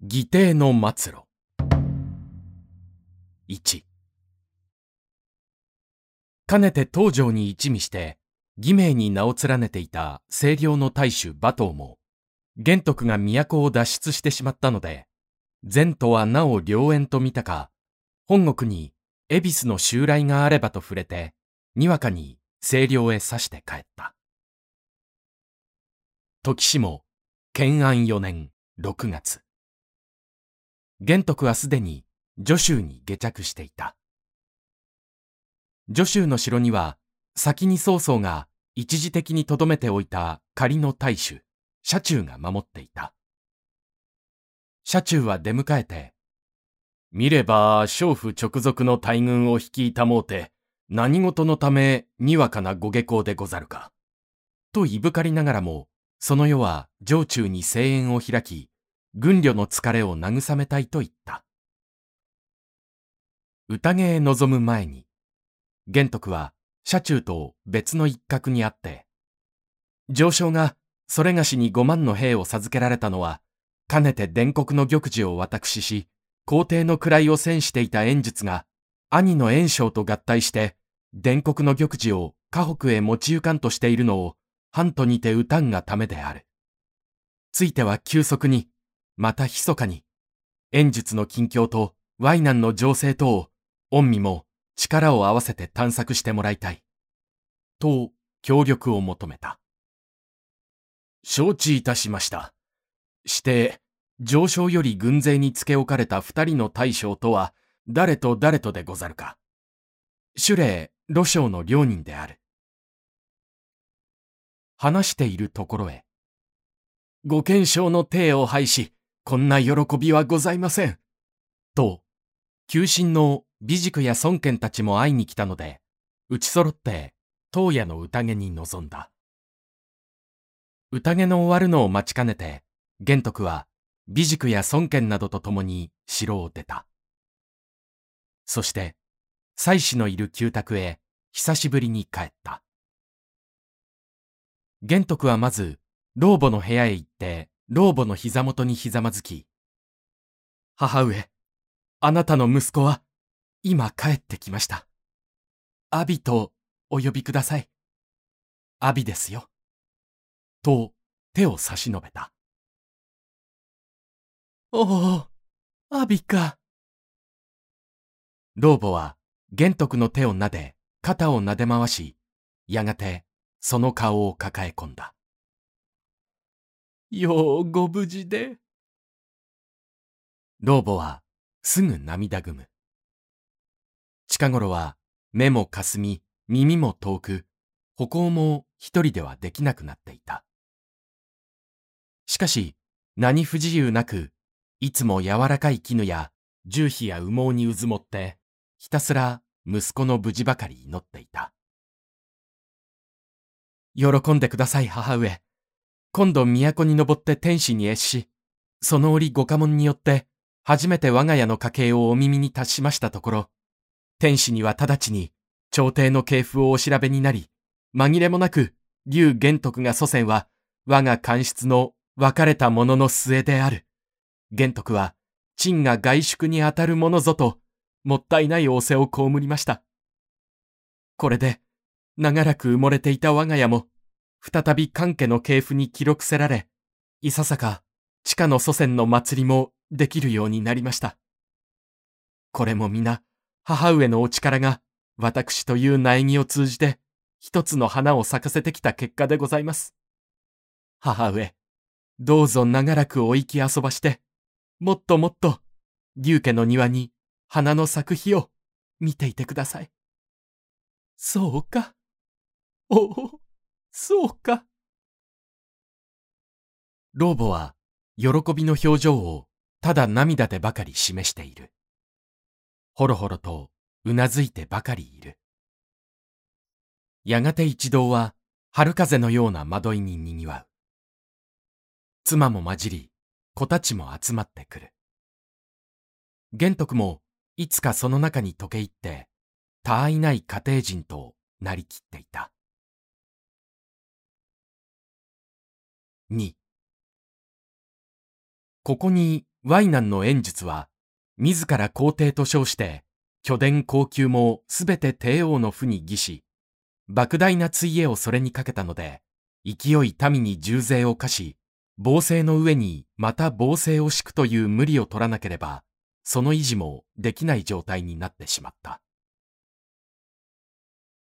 義弟の末路。1かねて東条に一味して義名に名を連ねていた清涼の大衆馬頭も玄徳が都を脱出してしまったので前途はなお良縁と見たか本国に恵比寿の襲来があればと触れてにわかに清涼へ刺して帰った。時しも建安4年6月。玄徳はすでに徐州に下着していた。徐州の城には、先に曹操が一時的に留めておいた仮の大衆、車中が守っていた。車中は出迎えて、見れば、娼婦直属の大軍を率いたもうて、何事のため、にわかなご下校でござるか。といぶかりながらも、その世は城中に声援を開き、軍旅の疲れを慰めたいと言った。宴へ臨む前に、玄徳は車中と別の一角にあって、上昇がそれがしに五万の兵を授けられたのは、かねて伝国の玉璽を私し、皇帝の位を戦していた演術が、兄の炎章と合体して、伝国の玉璽を河北へ持ち行かんとしているのを、藩と似て歌んがためである。ついては急速に、また密かに、演術の近況とワイナンの情勢等を、御身も力を合わせて探索してもらいたい。と、協力を求めた。承知いたしました。して、上昇より軍勢に付け置かれた二人の大将とは、誰と誰とでござるか。主礼、路将の両人である。話しているところへ、ご検証の体を拝し、こんな喜びはございません。と、求心の美塾や孫権たちも会いに来たので、打ち揃って当夜の宴に臨んだ。宴の終わるのを待ちかねて、玄徳は美塾や孫権などと共に城を出た。そして、妻子のいる旧宅へ久しぶりに帰った。玄徳はまず、老母の部屋へ行って老母の膝元にひざまずき、母上、あなたの息子は、今帰ってきました。アビとお呼びください。アビですよ。と、手を差し伸べた。おお、アビか。老母は、玄徳の手を撫で、肩を撫で回し、やがて、その顔を抱え込んだ。ようご無事で。老母はすぐ涙ぐむ。近頃は目もかすみ、耳も遠く、歩行も一人ではできなくなっていた。しかし、何不自由なく、いつも柔らかい絹や重皮や羽毛にうずもって、ひたすら息子の無事ばかり祈っていた。喜んでください、母上。今度都に登って天使に謁し、その折ご家紋によって、初めて我が家の家系をお耳に達しましたところ、天使には直ちに、朝廷の系譜をお調べになり、紛れもなく、竜玄徳が祖先は、我が官室の別れた者の末である。玄徳は、陳が外宿にあたるものぞと、もったいない仰せを被りました。これで、長らく埋もれていた我が家も、再び関家の系譜に記録せられ、いささか地下の祖先の祭りもできるようになりました。これも皆、母上のお力が、私という苗木を通じて、一つの花を咲かせてきた結果でございます。母上、どうぞ長らくお行き遊ばして、もっともっと、竜家の庭に花の咲く日を見ていてください。そうか。おお。そうか。老母は、喜びの表情をただ涙でばかり示している。ほろほろとうなずいてばかりいる。やがて一同は春風のような惑いに賑わう。妻も混じり、子たちも集まってくる。玄徳もいつかその中に溶け入って、他愛ない家庭人となりきっていた。2ここにワイナンの演術は、自ら皇帝と称して、巨殿高級もすべて帝王の府に義し、莫大な追恵をそれにかけたので、勢い民に重税を課し、暴政の上にまた暴政を敷くという無理を取らなければ、その維持もできない状態になってしまった。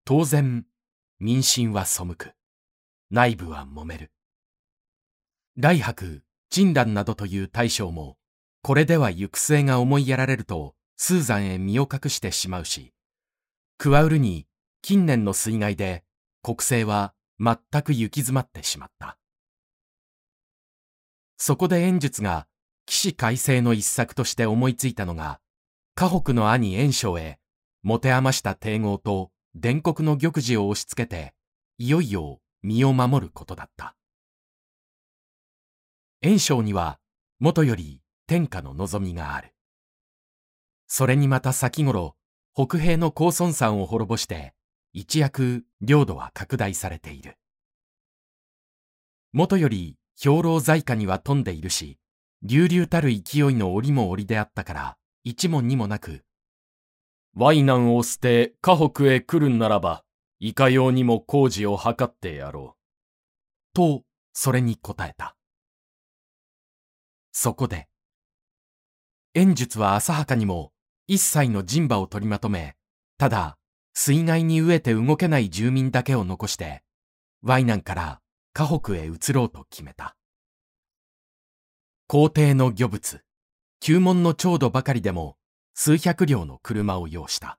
当然、民心は背く。内部は揉める。来白、陳蘭などという大将も、これでは行く末が思いやられると、スーザンへ身を隠してしまうし、加うるに近年の水害で国政は全く行き詰まってしまった。そこで演術が起死回生の一策として思いついたのが、河北の兄炎章へ持て余した帝号と伝国の玉璽を押し付けて、いよいよ身を守ることだった。炎章には、もとより天下の望みがある。それにまた先頃、北平の高孫山を滅ぼして、一躍領土は拡大されている。もとより兵糧在家には富んでいるし、流々たる勢いの折も折であったから、一問にもなく、ワイナンを捨て河北へ来るんならば、いかようにも工事を図ってやろう。と、それに答えた。そこで、演術は浅はかにも一切の人馬を取りまとめ、ただ、水害に飢えて動けない住民だけを残して、ワイナンから河北へ移ろうと決めた。皇帝の御物、旧門の調度ばかりでも数百両の車を要した。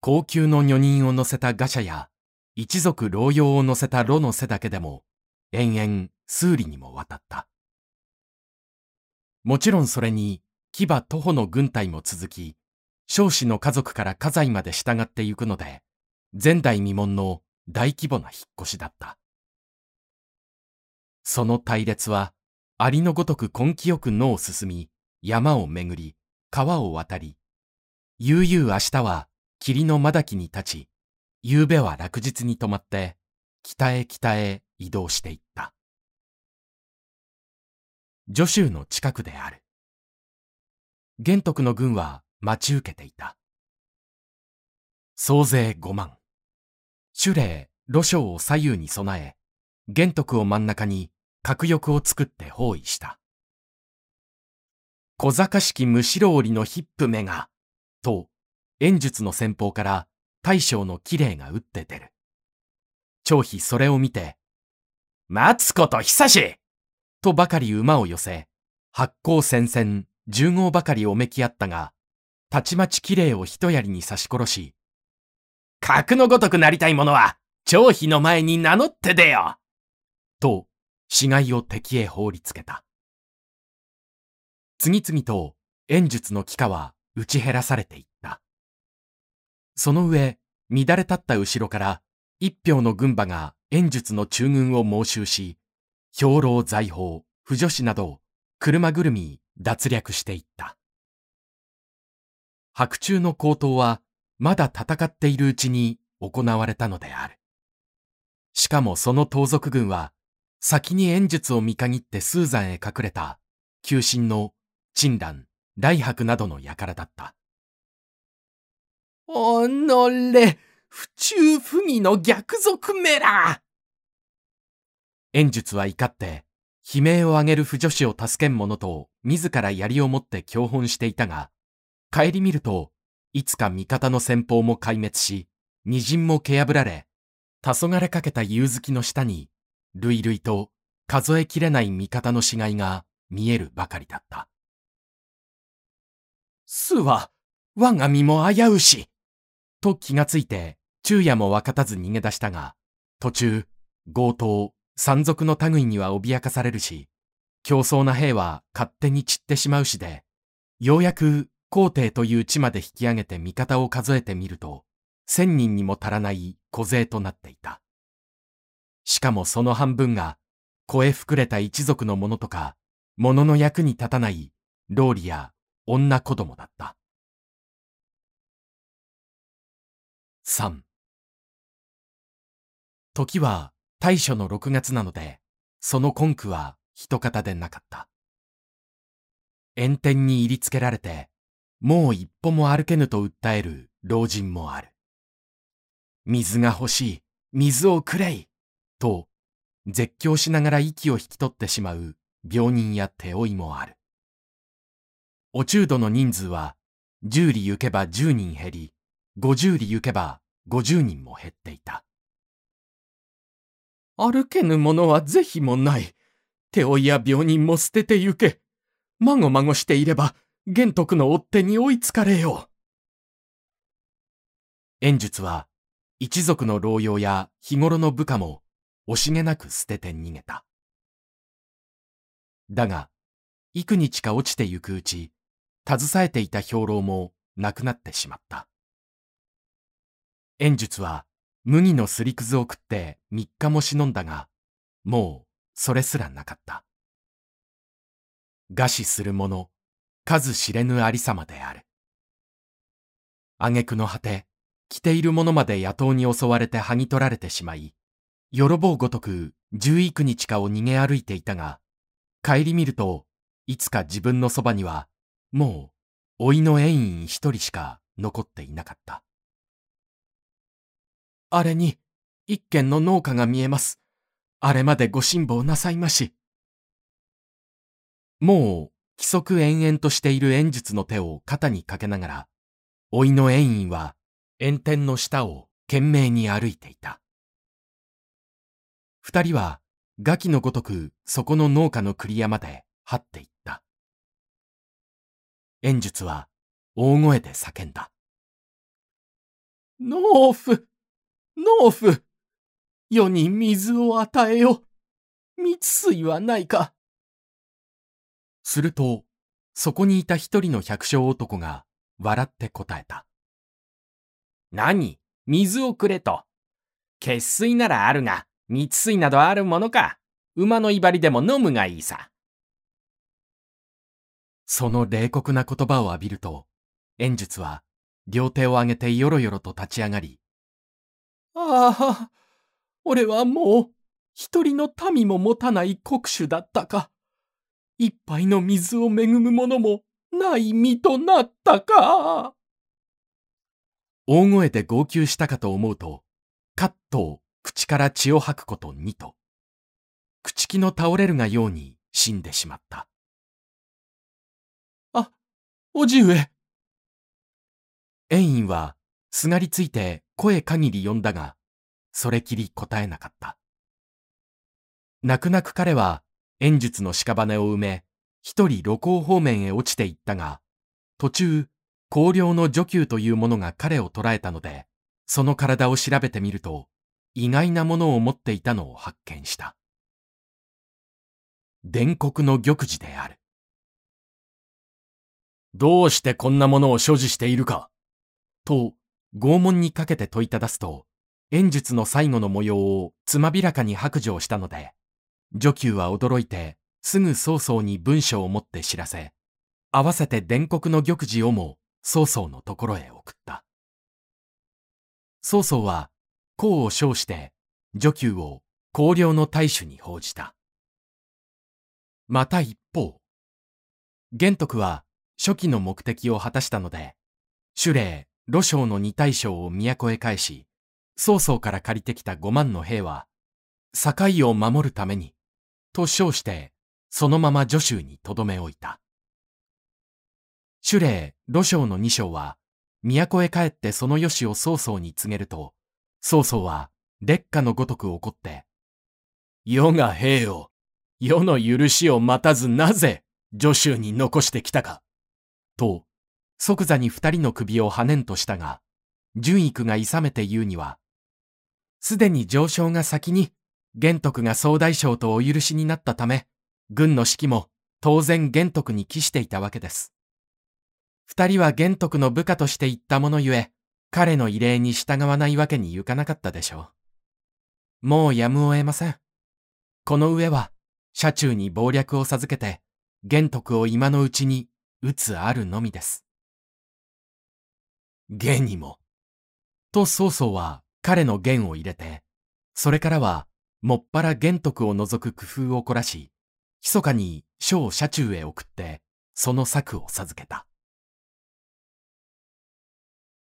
高級の女人を乗せた馬車や一族老用を乗せた炉の背だけでも延々数里にも渡った。もちろんそれに騎馬徒歩の軍隊も続き、少子の家族から家財まで従ってゆくので、前代未聞の大規模な引っ越しだった。その隊列は、ありのごとく根気よく野を進み、山を巡り、川を渡り、悠々明日は霧のまだきに立ち、夕べは落日に止まって、北へ北へ移動していった。助州の近くである。玄徳の軍は待ち受けていた。総勢五万。守礼、路将を左右に備え、玄徳を真ん中に角翼を作って包囲した。小賢しきむしろ織のヒップ目が、と、演術の先方から大将の綺麗が打って出る。張飛それを見て、待つこと久しとばかり馬を寄せ、八甲戦線、十号ばかりおめき合ったが、たちまち綺麗を一槍に刺し殺し、格のごとくなりたい者は、張飛の前に名乗って出よと、死骸を敵へ放りつけた。次々と演術の機下は打ち減らされていった。その上、乱れ立った後ろから一票の軍馬が演術の中軍を猛襲し、兵糧財宝、不女子など、車ぐるみ脱略していった。白昼の高騰はまだ戦っているうちに行われたのである。しかもその盗賊軍は先に演術を見限ってスーザンへ隠れた、急進の陳蘭、来白などの輩だった。おのれ、府中不義の逆賊めら演術は怒って、悲鳴を上げる不女子を助けん者と自ら槍を持って教本していたが、帰り見ると、いつか味方の先方も壊滅し、二陣も蹴破られ、黄昏かけた夕月の下に類々と数えきれない味方の死骸が見えるばかりだった。巣は我が身も危うし。と気がついて昼夜も分かたず逃げ出したが、途中、強盗、山賊の類には脅かされるし、競争な兵は勝手に散ってしまうしで、ようやく皇帝という地まで引き上げて味方を数えてみると、千人にも足らない小勢となっていた。しかもその半分が、声膨れた一族の者とか、物の役に立たない、老理や女子供だった。三。時は大暑の六月なので、その根拠は一方でなかった。炎天に入りつけられて、もう一歩も歩けぬと訴える老人もある。水が欲しい、水をくれいと、絶叫しながら息を引き取ってしまう病人や手負いもある。お中度の人数は、10里行けば10人減り、50里行けば50人も減っていた。歩けぬ者は是非もない。手負いや病人も捨てて行け。まごまごしていれば、玄徳の追っ手に追いつかれよう。演術は、一族の老用や日頃の部下も惜しげなく捨てて逃げた。だが、幾日か落ちてゆくうち、携えていた兵糧もなくなってしまった。演術は、麦のすりくずを食って三日も忍んだが、もうそれすらなかった。餓死する者、数知れぬありさまである。挙句の果て、着ている者まで野党に襲われて剥ぎ取られてしまい、よろぼうごとく十幾日かを逃げ歩いていたが、帰り見ると、いつか自分のそばには、もう、老いの縁員一人しか残っていなかった。あれに、一軒の農家が見えます。あれまでご辛抱なさいまし。もう、規則延々としている演術の手を肩にかけながら、老いの縁員は、炎天の下を懸命に歩いていた。二人は、ガキのごとくそこの農家の栗山で張っていった。演術は大声で叫んだ。農夫農夫世に水を与えよ。蜜水はないか。すると、そこにいた一人の百姓男が笑って答えた。何？水をくれと。血水ならあるが、蜜水などあるものか。馬の威張りでも飲むがいいさ。その冷酷な言葉を浴びると、演術は両手を上げてよろよろと立ち上がり、ああ、俺はもう一人の民も持たない国主だったか。一杯の水を恵むものもない身となったか。大声で号泣したかと思うと、カッと口から血を吐くこと二と、朽木の倒れるがように死んでしまった。あ、おじ上。縁員はすがりついて声限り呼んだが、それきり答えなかった。泣く泣く彼は、演術の屍を埋め、一人露光方面へ落ちていったが、途中、高陵の女給というものが彼を捕らえたので、その体を調べてみると、意外なものを持っていたのを発見した。伝国の玉璽である。どうしてこんなものを所持しているかと、拷問にかけて問いただすと、演術の最後の模様をつまびらかに白状したので、女給は驚いて、すぐ曹操に文書を持って知らせ、合わせて伝国の玉璽をも曹操のところへ送った。曹操は、功を称して、女給を公領の大主に報じた。また一方、玄徳は初期の目的を果たしたので、主礼、魯将の二大将を都へ返し、曹操から借りてきた五万の兵は、境を守るために、と称して、そのまま助州に留め置いた。主礼、魯将の二将は、都へ帰ってその義を曹操に告げると、曹操は烈火のごとく怒って、世が兵を、世の許しを待たずなぜ助州に残してきたか。と、即座に二人の首をはねんとしたが、純育が諌めて言うには、すでに上昇が先に、玄徳が総大将とお許しになったため、軍の指揮も当然玄徳に帰していたわけです。二人は玄徳の部下として行ったものゆえ、彼の異例に従わないわけにいかなかったでしょう。もうやむを得ません。この上は、車中に謀略を授けて、玄徳を今のうちに撃つあるのみです。弦にも。と曹操は彼の弦を入れて、それからはもっぱら玄徳を除く工夫を凝らし、密かに書を車中へ送って、その策を授けた。